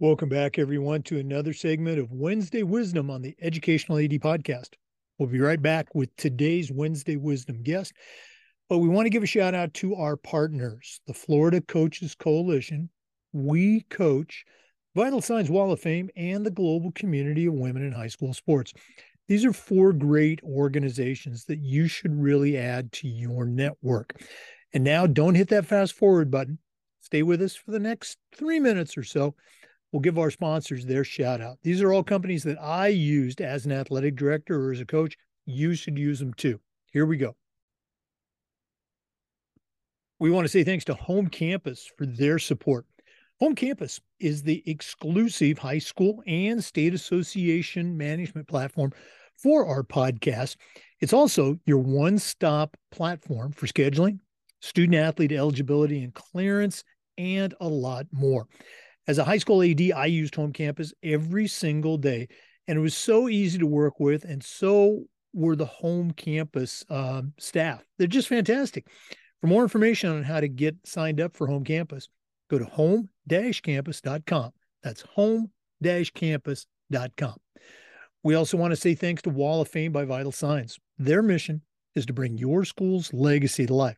Welcome back, everyone, to another segment of Wednesday Wisdom on the Educational AD Podcast. We'll be right back with today's Wednesday Wisdom guest. But we want to give a shout out to our partners, the Florida Coaches Coalition, We Coach, Vital Signs Wall of Fame, and the Global Community of Women in High School Sports. These are four great organizations that you should really add to your network. And now don't hit that fast forward button. Stay with us for the next three minutes or so. We'll give our sponsors their shout out. These are all companies that I used as an athletic director or as a coach. You should use them too. Here we go. We want to say thanks to Home Campus for their support. Home Campus is the exclusive high school and state association management platform for our podcast. It's also your one stop platform for scheduling, student athlete eligibility and clearance, and a lot more. As a high school AD, I used Home Campus every single day, and it was so easy to work with, and so were the Home Campus um, staff. They're just fantastic. For more information on how to get signed up for Home Campus, go to home-campus.com. That's home-campus.com. We also want to say thanks to Wall of Fame by Vital Signs. Their mission is to bring your school's legacy to life.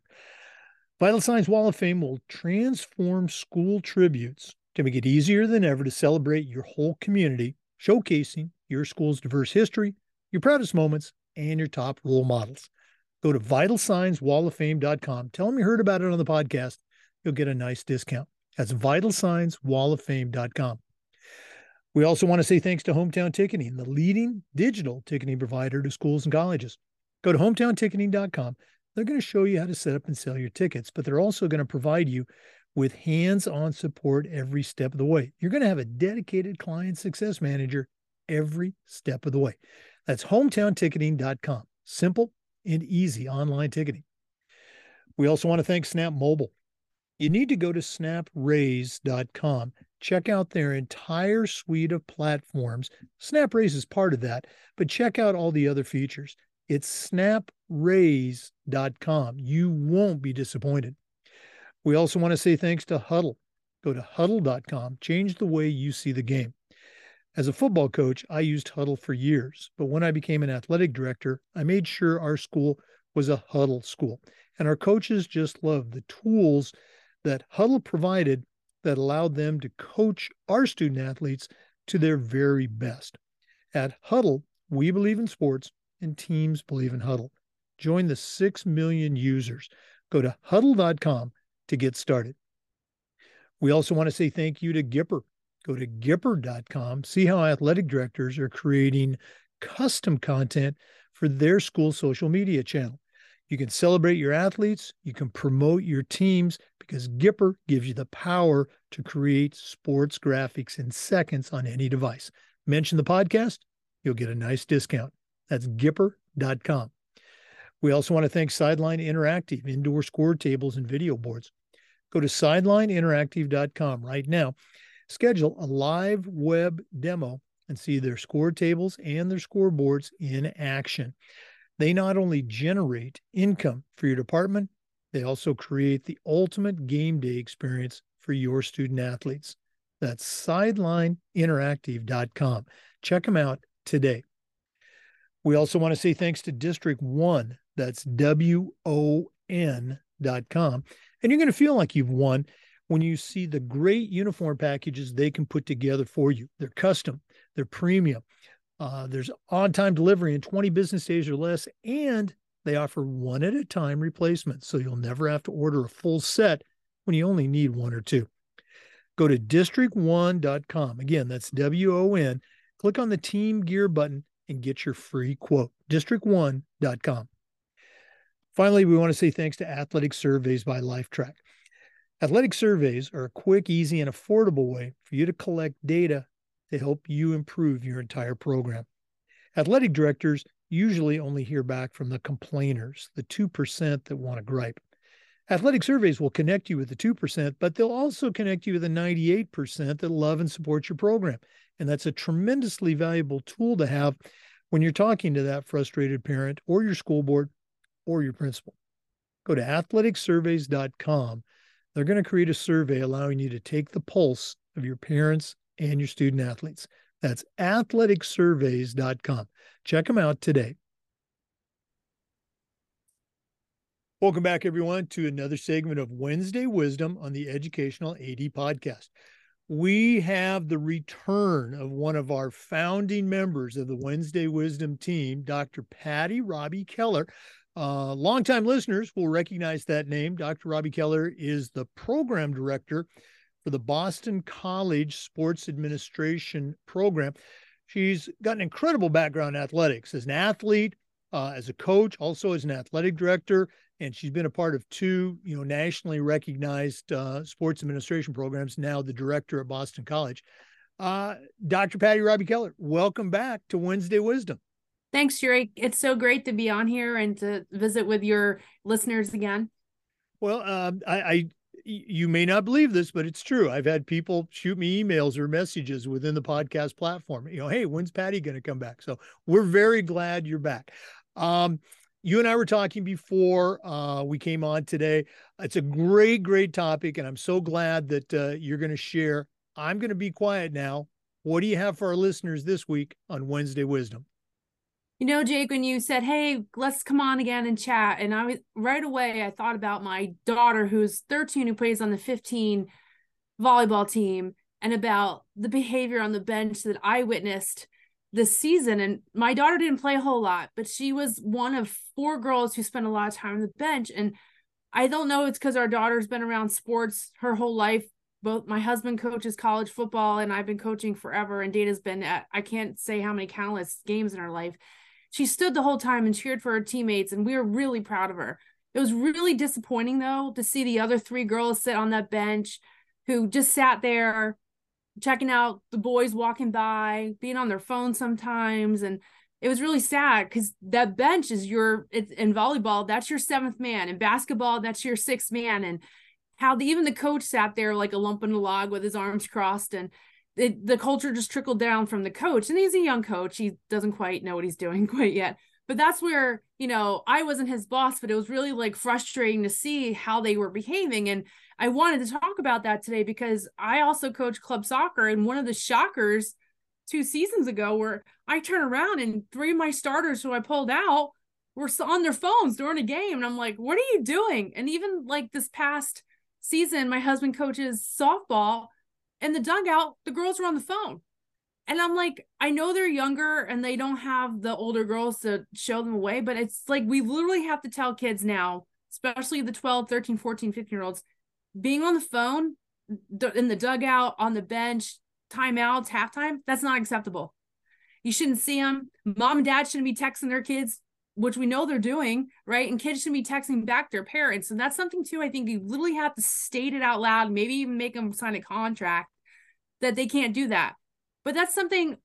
Vital Signs Wall of Fame will transform school tributes to make it easier than ever to celebrate your whole community, showcasing your school's diverse history, your proudest moments, and your top role models. Go to vitalsignswalloffame.com. Tell them you heard about it on the podcast. You'll get a nice discount. That's vitalsignswalloffame.com. We also want to say thanks to Hometown Ticketing, the leading digital ticketing provider to schools and colleges. Go to hometownticketing.com. They're going to show you how to set up and sell your tickets, but they're also going to provide you with hands on support every step of the way. You're going to have a dedicated client success manager every step of the way. That's hometownticketing.com. Simple and easy online ticketing. We also want to thank Snap Mobile. You need to go to snapraise.com check out their entire suite of platforms. SnapRaise is part of that, but check out all the other features. It's snapraise.com. You won't be disappointed. We also want to say thanks to Hudl. Go to hudl.com, change the way you see the game. As a football coach, I used Hudl for years, but when I became an athletic director, I made sure our school was a Hudl school. And our coaches just loved the tools that Hudl provided that allowed them to coach our student athletes to their very best. At Hudl, we believe in sports and teams believe in Hudl. Join the 6 million users. Go to hudl.com to get started. We also want to say thank you to Gipper. Go to gipper.com, see how athletic directors are creating custom content for their school social media channel. You can celebrate your athletes, you can promote your teams because Gipper gives you the power to create sports graphics in seconds on any device. Mention the podcast, you'll get a nice discount. That's gipper.com. We also want to thank Sideline Interactive, indoor score tables and video boards. Go to sidelineinteractive.com right now. Schedule a live web demo and see their score tables and their scoreboards in action. They not only generate income for your department, they also create the ultimate game day experience for your student athletes. That's sidelineinteractive.com. Check them out today. We also want to say thanks to District One. That's W O N.com. And you're going to feel like you've won when you see the great uniform packages they can put together for you. They're custom, they're premium, uh, there's on time delivery in 20 business days or less, and they offer one at a time replacements. So you'll never have to order a full set when you only need one or two. Go to district1.com. Again, that's W O N. Click on the Team Gear button and get your free quote. District1.com. Finally, we want to say thanks to Athletic Surveys by Lifetrack. Athletic surveys are a quick, easy, and affordable way for you to collect data to help you improve your entire program. Athletic directors usually only hear back from the complainers, the 2% that want to gripe. Athletic surveys will connect you with the 2%, but they'll also connect you with the 98% that love and support your program. And that's a tremendously valuable tool to have when you're talking to that frustrated parent or your school board or your principal. Go to athleticsurveys.com. They're going to create a survey allowing you to take the pulse of your parents and your student athletes. That's athleticsurveys.com. Check them out today. Welcome back, everyone, to another segment of Wednesday Wisdom on the Educational AD Podcast. We have the return of one of our founding members of the Wednesday Wisdom team, Dr. Patty Raube-Keller. Uh, longtime listeners will recognize that name. Dr. Raube-Keller is the program director for the Boston College Sports Administration program. She's got an incredible background in athletics as an athlete, uh, as a coach, also as an athletic director, and she's been a part of two, you know, nationally recognized uh, sports administration programs. Now the director at Boston College. Uh, Dr. Patty Raube-Keller, welcome back to Wednesday Wisdom. Thanks, Jerry. It's so great to be on here and to visit with your listeners again. Well, um, I, I you may not believe this, but it's true. I've had people shoot me emails or messages within the podcast platform. You know, hey, when's Patty going to come back? So we're very glad you're back. Um, you and I were talking before uh, we came on today. It's a great, great topic, and I'm so glad that uh, you're going to share. I'm going to be quiet now. What do you have for our listeners this week on Wednesday Wisdom? You know, Jake, when you said, "Hey, let's come on again and chat," and I was right away, I thought about my daughter, who's 13, who plays on the 15 volleyball team, and about the behavior on the bench that I witnessed this season. And my daughter didn't play a whole lot, but she was one of four girls who spent a lot of time on the bench. And I don't know it's because our daughter's been around sports her whole life. Both my husband coaches college football, and I've been coaching forever. And Dana's been at I can't say how many countless games in her life. She stood the whole time and cheered for her teammates, and we were really proud of her. It was really disappointing though to see the other three girls sit on that bench who just sat there checking out the boys walking by, being on their phone sometimes. And it was really sad because that bench is your, in volleyball, that's your seventh man. In basketball, that's your sixth man. And how the, even the coach sat there like a lump in a log with his arms crossed. And it, the culture just trickled down from the coach. And he's a young coach. He doesn't quite know what he's doing quite yet. But that's where, you know, I wasn't his boss, but it was really like frustrating to see how they were behaving. And I wanted to talk about that today because I also coach club soccer and one of the shockers two seasons ago where I turn around and three of my starters who I pulled out were on their phones during a game and I'm like, "What are you doing?" And even like this past season, my husband coaches softball and the dugout, the girls were on the phone. And I'm like, I know they're younger and they don't have the older girls to show them away, but it's like we literally have to tell kids now, especially the 12, 13, 14, 15 year olds, being on the phone in the dugout, on the bench, timeouts, halftime, that's not acceptable. You shouldn't see them. Mom and dad shouldn't be texting their kids, which we know they're doing, right? And kids should be texting back their parents. And that's something too, I think you literally have to state it out loud, maybe even make them sign a contract that they can't do that. But that's something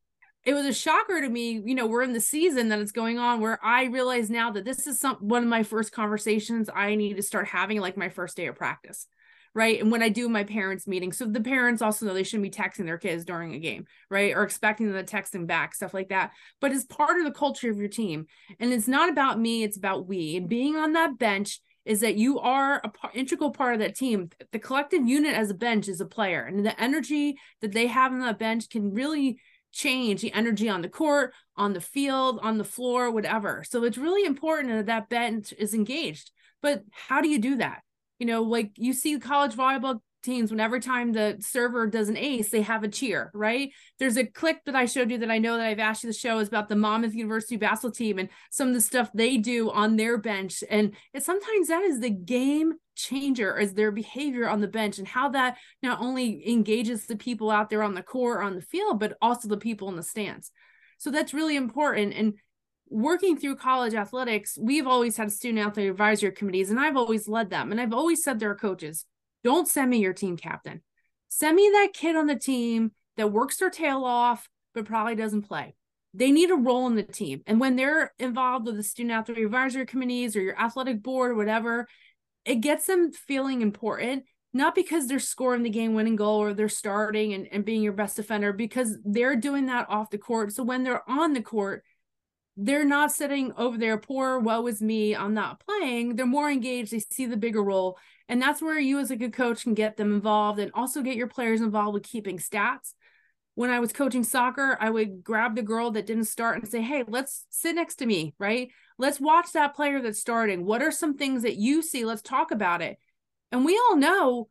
it was a shocker to me you know we're in the season that it's going on where i realize now that this is some one of my first conversations i need to start having like my first day of practice right? And when I do my parents' meeting, so the parents also know they shouldn't be texting their kids during a game, right? Or expecting them to text them back, stuff like that. But it's part of the culture of your team. And it's not about me, it's about we. And being on that bench is that you are a integral part of that team. The collective unit as a bench is a player, and the energy that they have on that bench can really change the energy on the court, on the field, on the floor, whatever. So it's really important that that bench is engaged. But how do you do that? You know, like you see college volleyball teams whenever time the server does an ace, they have a cheer, right? There's a clip that I showed you that I know that I've asked you to show is about the Monmouth University basketball team and some of the stuff they do on their bench. And it sometimes that is the game changer is their behavior on the bench and how that not only engages the people out there on the court or on the field, but also the people in the stands. So that's really important. And working through college athletics, we've always had student athlete advisory committees, and I've always led them. And I've always said to our coaches, don't send me your team captain. Send me that kid on the team that works their tail off, but probably doesn't play. They need a role in the team. And when they're involved with the student athlete advisory committees or your athletic board or whatever, it gets them feeling important, not because they're scoring the game winning goal or they're starting and, and being your best defender, because they're doing that off the court. So when they're on the court, they're not sitting over there, poor, woe is me, I'm not playing. They're more engaged. They see the bigger role. And that's where you, as a good coach, can get them involved and also get your players involved with keeping stats. when I was coaching soccer, I would grab the girl that didn't start and say, Hey, let's sit next to me, right? Let's watch that player that's starting. What are some things that you see? Let's talk about it. And we all know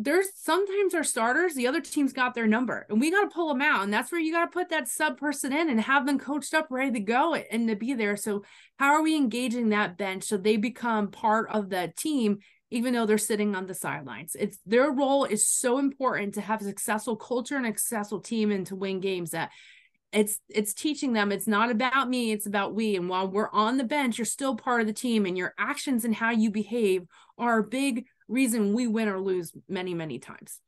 there's sometimes our starters, the other team's got their number and we got to pull them out. And that's where you got to put that sub person in and have them coached up, ready to go and to be there. So, how are we engaging that bench so they become part of the team, even though they're sitting on the sidelines? It's their role is so important to have a successful culture and a successful team and to win games that it's it's teaching them it's not about me it's about we and while we're on the bench you're still part of the team and your actions and how you behave are a big reason we win or lose many, many times.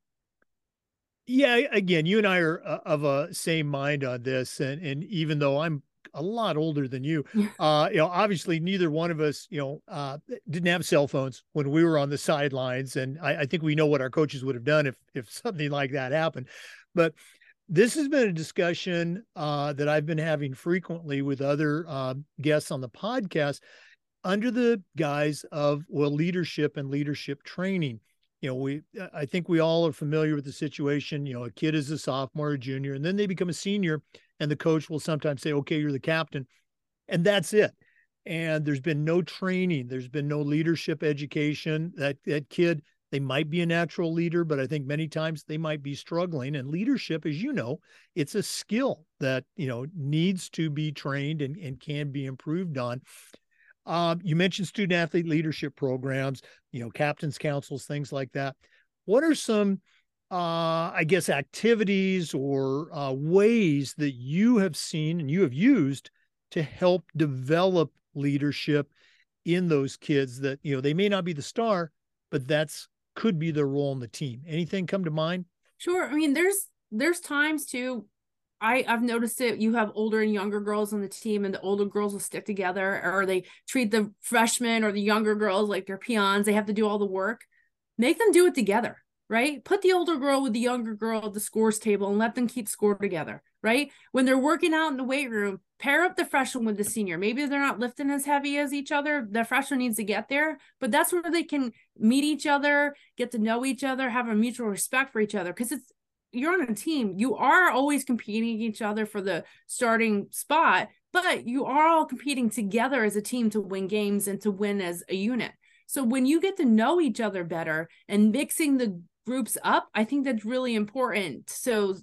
Yeah, again, you and I are uh, of a same mind on this, and and even though I'm a lot older than you, uh, you know, obviously neither one of us, you know, uh, didn't have cell phones when we were on the sidelines, and I, I think we know what our coaches would have done if if something like that happened. But this has been a discussion uh, that I've been having frequently with other uh, guests on the podcast under the guise of well leadership and leadership training. You know we uh, i think we all are familiar with the situation you know a kid is a sophomore or junior and then they become a senior and the coach will sometimes say okay you're the captain and that's it. And there's been no training there's been no leadership education. That that kid they might be a natural leader but i think many times they might be struggling and leadership as you know it's a skill that you know needs to be trained and, and can be improved on um, you mentioned student athlete leadership programs, you know, captains councils, things like that. What are some, uh, I guess, activities or uh, ways that you have seen and you have used to help develop leadership in those kids that you know they may not be the star, but that's could be their role in the team. Anything come to mind? Sure. I mean, there's there's times too I, I've noticed it. You have older and younger girls on the team, and the older girls will stick together, or they treat the freshmen or the younger girls like they're peons. They have to do all the work. Make them do it together, right? Put the older girl with the younger girl at the scores table and let them keep score together, right? When they're working out in the weight room, pair up the freshman with the senior. Maybe they're not lifting as heavy as each other. The freshman needs to get there, but that's where they can meet each other, get to know each other, have a mutual respect for each other. Because it's you're on a team, you are always competing each other for the starting spot, but you are all competing together as a team to win games and to win as a unit. So when you get to know each other better and mixing the groups up, I think that's really important. So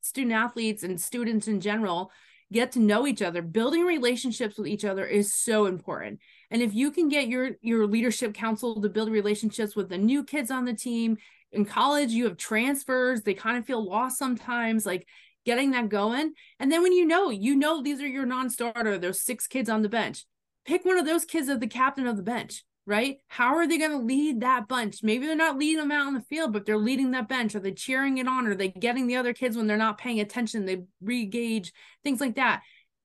student athletes and students in general get to know each other building relationships with each other is so important and if you can get your your leadership council to build relationships with the new kids on the team in college you have transfers they kind of feel lost sometimes like getting that going. And then when you know you know these are your non-starter those six kids on the bench. Pick one of those kids as the captain of the bench right? How are they going to lead that bunch? Maybe they're not leading them out on the field but they're leading that bench. Are they cheering it on? Are they getting the other kids when they're not paying attention? They re-gauge things like that.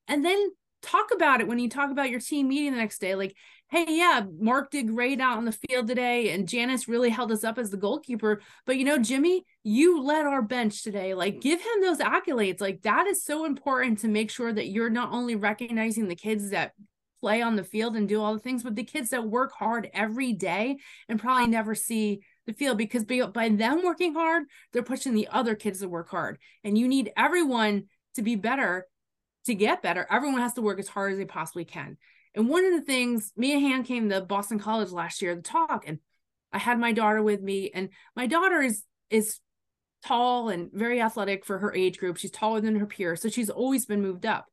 And then talk about it when you talk about your team meeting the next day. Like hey, yeah, Mark did great out on the field today, and Janice really held us up as the goalkeeper. But you know, Jimmy, you led our bench today. Like, give him those accolades. Like, that is so important to make sure that you're not only recognizing the kids that play on the field and do all the things, but the kids that work hard every day and probably never see the field because by, them working hard, they're pushing the other kids to work hard. And you need everyone to be better to get better. Everyone has to work as hard as they possibly can. And one of the things, Mia Hamm came to Boston College last year to talk, and I had my daughter with me, and my daughter is is tall and very athletic for her age group. She's taller than her peers, so she's always been moved up.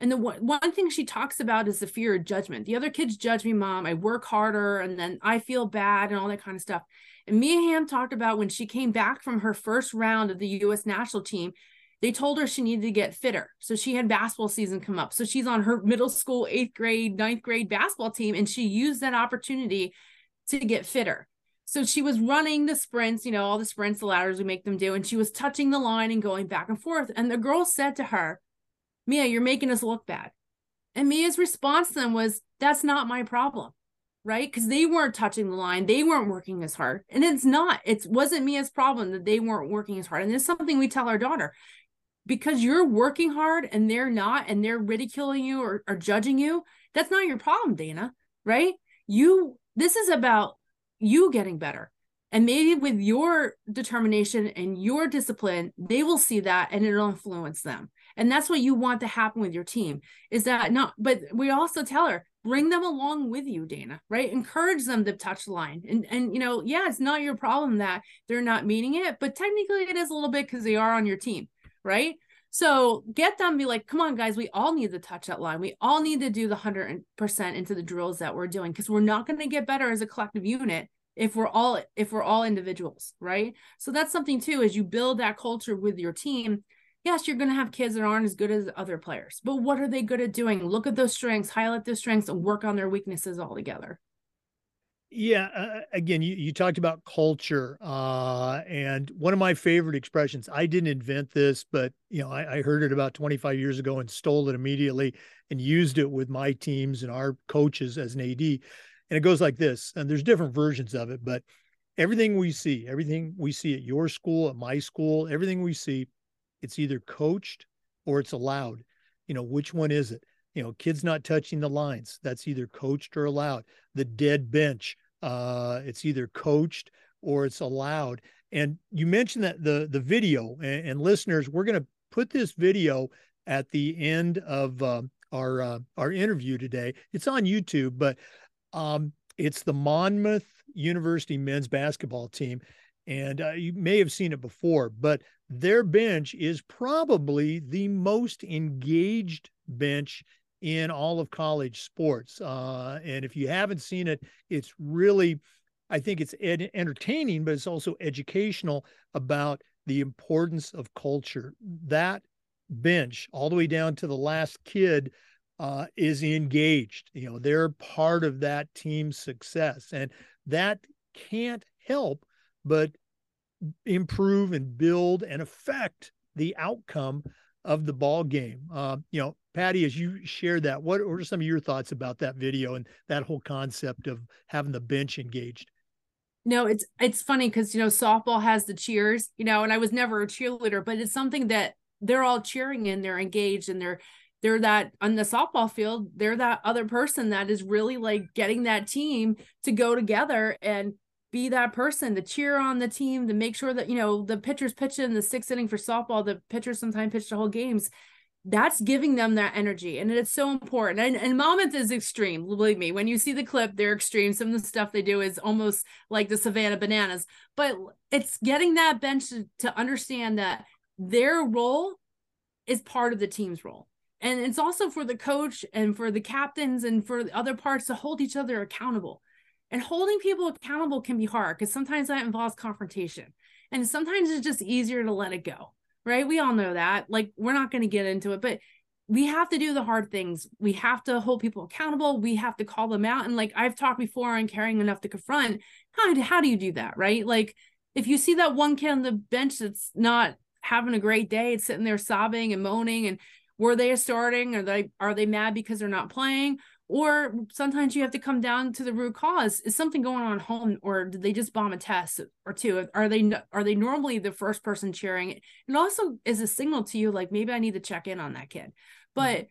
And the one, one thing she talks about is the fear of judgment. The other kids judge me, mom. I work harder and then I feel bad and all that kind of stuff. And Mia Hamm talked about when she came back from her first round of the US national team, they told her she needed to get fitter. So she had basketball season come up. So she's on her middle school, eighth grade, ninth grade basketball team, and she used that opportunity to get fitter. So she was running the sprints, you know, all the sprints, the ladders we make them do, and she was touching the line and going back and forth. And the girl said to her, Mia, you're making us look bad. And Mia's response then was, That's not my problem right? Because they weren't touching the line, they weren't working as hard, and it's not. It wasn't Mia's problem that they weren't working as hard, and it's something we tell our daughter because you're working hard and they're not and they're ridiculing you or, or judging you that's not your problem dana right you this is about you getting better And maybe with your determination and your discipline, they will see that and it'll influence them. And that's what you want to happen with your team is that not, but we also tell her, bring them along with you, Dana, right? Encourage them to touch the line. And, and, you know, yeah, it's not your problem that they're not meeting it, but technically it is a little bit because they are on your team, right? So get them, be like, come on, guys, we all need to touch that line. We all need to do the 100% into the drills that we're doing because we're not going to get better as a collective unit if we're all if we're all individuals right so that's something too as you build that culture with your team yes you're going to have kids that aren't as good as other players but what are they good at doing look at those strengths highlight those strengths and work on their weaknesses all together yeah uh, again you, you talked about culture uh, and one of my favorite expressions i didn't invent this but you know I, I heard it about 25 years ago and stole it immediately and used it with my teams and our coaches as an ad and it goes like this and there's different versions of it but everything we see everything we see at your school at my school everything we see it's either coached or it's allowed you know which one is it you know kids not touching the lines. That's either coached or allowed. The dead bench uh it's either coached or it's allowed. And you mentioned that the the video and, and listeners we're going to put this video at the end of uh, our uh, our interview today. It's on youtube but um, it's the Monmouth University men's basketball team. And uh, you may have seen it before, but their bench is probably the most engaged bench in all of college sports. Uh, and if you haven't seen it, it's really, I think it's ed- entertaining, but it's also educational about the importance of culture. That bench, all the way down to the last kid, uh, is engaged. You know, they're part of that team's success, and that can't help but improve and build and affect the outcome of the ball game. Uh, you know, Patty, as you shared that, what are some of your thoughts about that video and that whole concept of having the bench engaged? No, it's it's funny because you know softball has the cheers, you know, and I was never a cheerleader, but it's something that they're all cheering and they're engaged and they're they're that on the softball field they're that other person that is really like getting that team to go together and be that person to cheer on the team to make sure that you know the pitchers pitch in the sixth inning for softball the pitchers sometimes pitch the whole games. That's giving them that energy and it's so important. And, and is extreme believe me. When you see the clip they're extreme. Some of the stuff they do is almost like the savannah bananas. But it's getting that bench to, to understand that their role is part of the team's role. And it's also for the coach and for the captains and for the other parts to hold each other accountable and holding people accountable can be hard because sometimes that involves confrontation. And sometimes it's just easier to let it go right? We all know that. Like we're not going to get into it but we have to do the hard things. We have to hold people accountable. We have to call them out. And like i've talked before on caring enough to confront how, how do you do that right? Like if you see that one kid on the bench that's not having a great day it's sitting there sobbing and moaning and were they starting? Are they are they mad because they're not playing or sometimes you have to come down to the root cause. Is something going on home or did they just bomb a test or two? Are they are they normally the first person cheering it? Also is a signal to you like maybe i need to check in on that kid. But mm-hmm.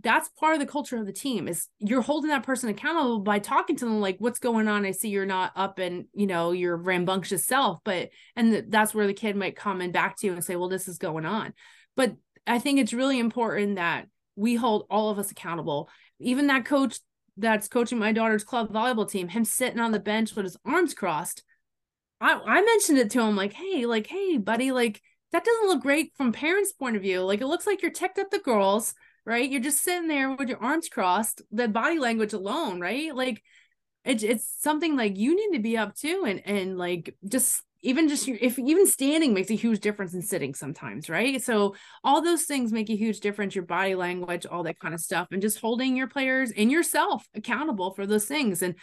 that's part of the culture of the team is you're holding that person accountable by talking to them like what's going on? I see you're not up and you know your rambunctious self but and that's where the kid might come and back to you and say well this is going on. But I think it's really important that we hold all of us accountable. Even that coach that's coaching my daughter's club volleyball team, him sitting on the bench with his arms crossed. I, I mentioned it to him like, hey, like, hey, buddy, like that doesn't look great from parents' point of view. Like it looks like you're ticked at the girls, right? You're just sitting there with your arms crossed, the body language alone, right? Like it's it's something like you need to be up to and and like just even just if even standing makes a huge difference in sitting sometimes right? So all those things make a huge difference your body language all that kind of stuff and just holding your players and yourself accountable for those things and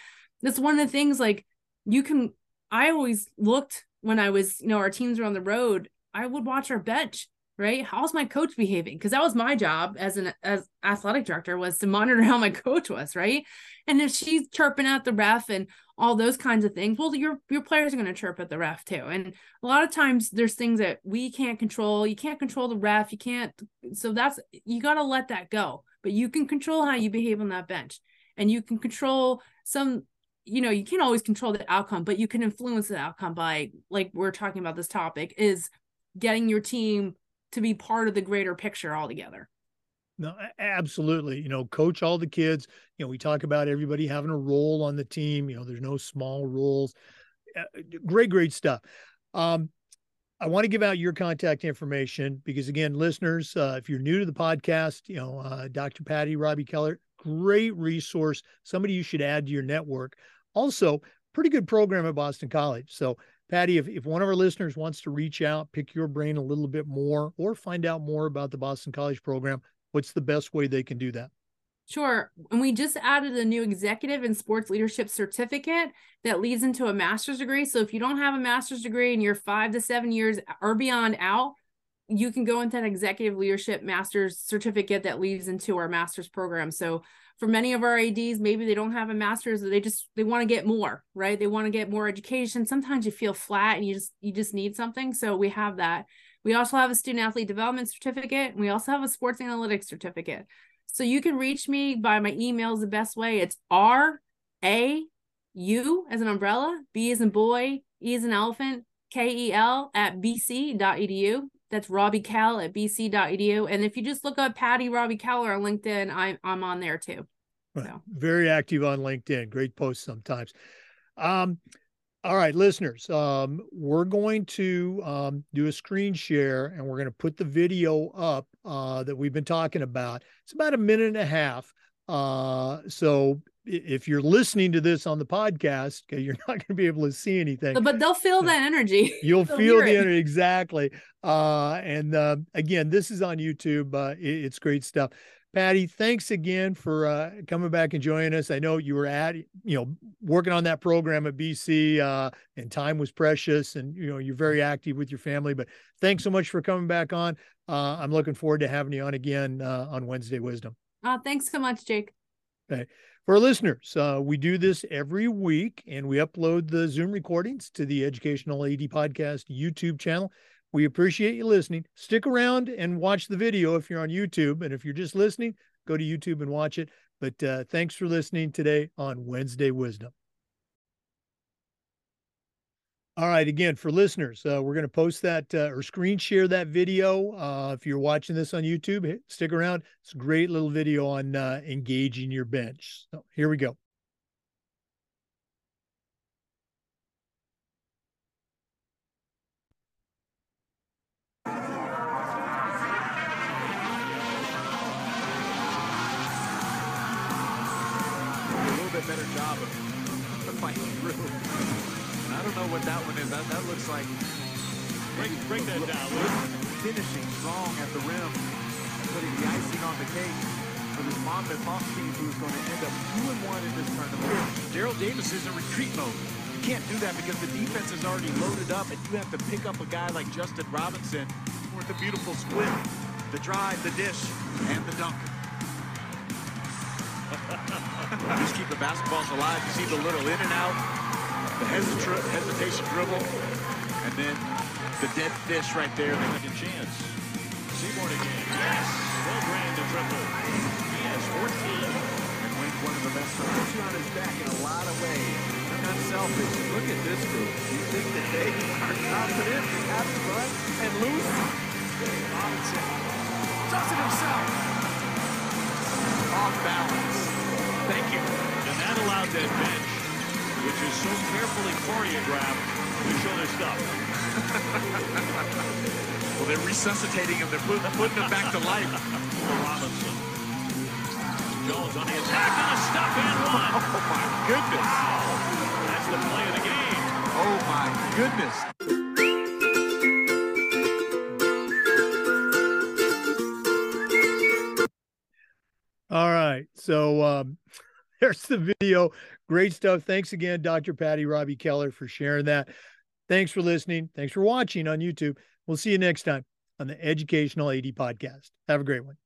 that's one of the things like you can i always looked when i was you know our teams were on the road i would watch our bench right? How's my coach behaving? Because that was my job as an as athletic director was to monitor how my coach was right? And if she's chirping at the ref and all those kinds of things. Well your your players are going to chirp at the ref too. And a lot of times there's things that we can't control. You can't control the ref. You can't so that's you got to let that go. But you can control how you behave on that bench. And you can control some you know, you can't always control the outcome, but you can influence the outcome by, like we're talking about this topic, is getting your team to be part of the greater picture altogether. No, absolutely. You know, coach all the kids. You know, we talk about everybody having a role on the team. You know, there's no small roles. Uh, great, great stuff. Um, I want to give out your contact information because, again, listeners, uh, if you're new to the podcast, you know, uh, Dr. Patty Raube-Keller, great resource, somebody you should add to your network. Also, pretty good program at Boston College. So, Patty, if, if one of our listeners wants to reach out, pick your brain a little bit more, or find out more about the Boston College program, what's the best way they can do that? Sure. And we just added a new executive and sports leadership certificate that leads into a master's degree. So if you don't have a master's degree and you're five to seven years or beyond out, you can go into an executive leadership master's certificate that leads into our master's program. So for many of our ADs, maybe they don't have a master's, or they just they want to get more, right? They want to get more education. Sometimes you feel flat and you just you just need something. So we have that. We also have a student athlete development certificate. And we also have a sports analytics certificate. So you can reach me by my email is the best way. It's R A U as an umbrella, B as in boy, E as an elephant, K E L at bc.edu. That's Robbie Cal at bc.edu. And if you just look up Patty Raube-Keller on LinkedIn, I'm I'm on there too. So. Very active on LinkedIn. Great posts sometimes. Um, all right, listeners, um, we're going to um, do a screen share and we're going to put the video up uh, that we've been talking about. It's about a minute and a half. Uh, so if you're listening to this on the podcast, okay, you're not going to be able to see anything, but they'll feel that energy. You'll feel the energy exactly. Uh, and uh, again, this is on YouTube. Uh, it, it's great stuff. Patty, thanks again for uh, coming back and joining us. I know you were at, you know, working on that program at BC, uh, and time was precious, and you know you're very active with your family. But thanks so much for coming back on. Uh, I'm looking forward to having you on again uh, on Wednesday Wisdom. Uh, thanks so much, Jake. Okay. For our listeners, uh, we do this every week, and we upload the Zoom recordings to the Educational AD Podcast YouTube channel. We appreciate you listening. Stick around and watch the video if you're on YouTube. And if you're just listening, go to YouTube and watch it. But uh, thanks for listening today on Wednesday Wisdom. All right, again, for listeners, uh, we're going to post that uh, or screen share that video. Uh, if you're watching this on YouTube, stick around. It's a great little video on uh, engaging your bench. So here we go. Better job of, fighting through. And I don't know what that one is. That, that looks like... Break, break that down, Finishing strong at the rim and putting the icing on the cake for this Monmouth Hawks team who's going to end up 2 and one in this tournament. Daryl Davis is in retreat mode. You can't do that because the defense is already loaded up and you have to pick up a guy like Justin Robinson with a beautiful split, the drive, the dish, and the dunk. Just keep the basketballs alive. You see the little in and out, the hesitation dribble, and then the dead fish right there. Second chance. Seaborn again. Yes! Well Brand the triple. He has 14. And Wayne's one of the best. Puts you on his back in a lot of ways. They're not selfish. Look at this group. You think that they are confident and have fun and loose? Robinson does it himself. Off balance. Thank you. And that allowed that bench, which is so carefully choreographed, to show their stuff. well, they're resuscitating him. They're putting, putting him back to life. For Robinson. Jones on the attack and a stop and one. Oh, my goodness. Wow. That's the play of the game. Oh, my goodness. All right. So um, there's the video. Great stuff. Thanks again, Dr. Patty Raube-Keller, for sharing that. Thanks for listening. Thanks for watching on YouTube. We'll see you next time on the Educational AD Podcast. Have a great one.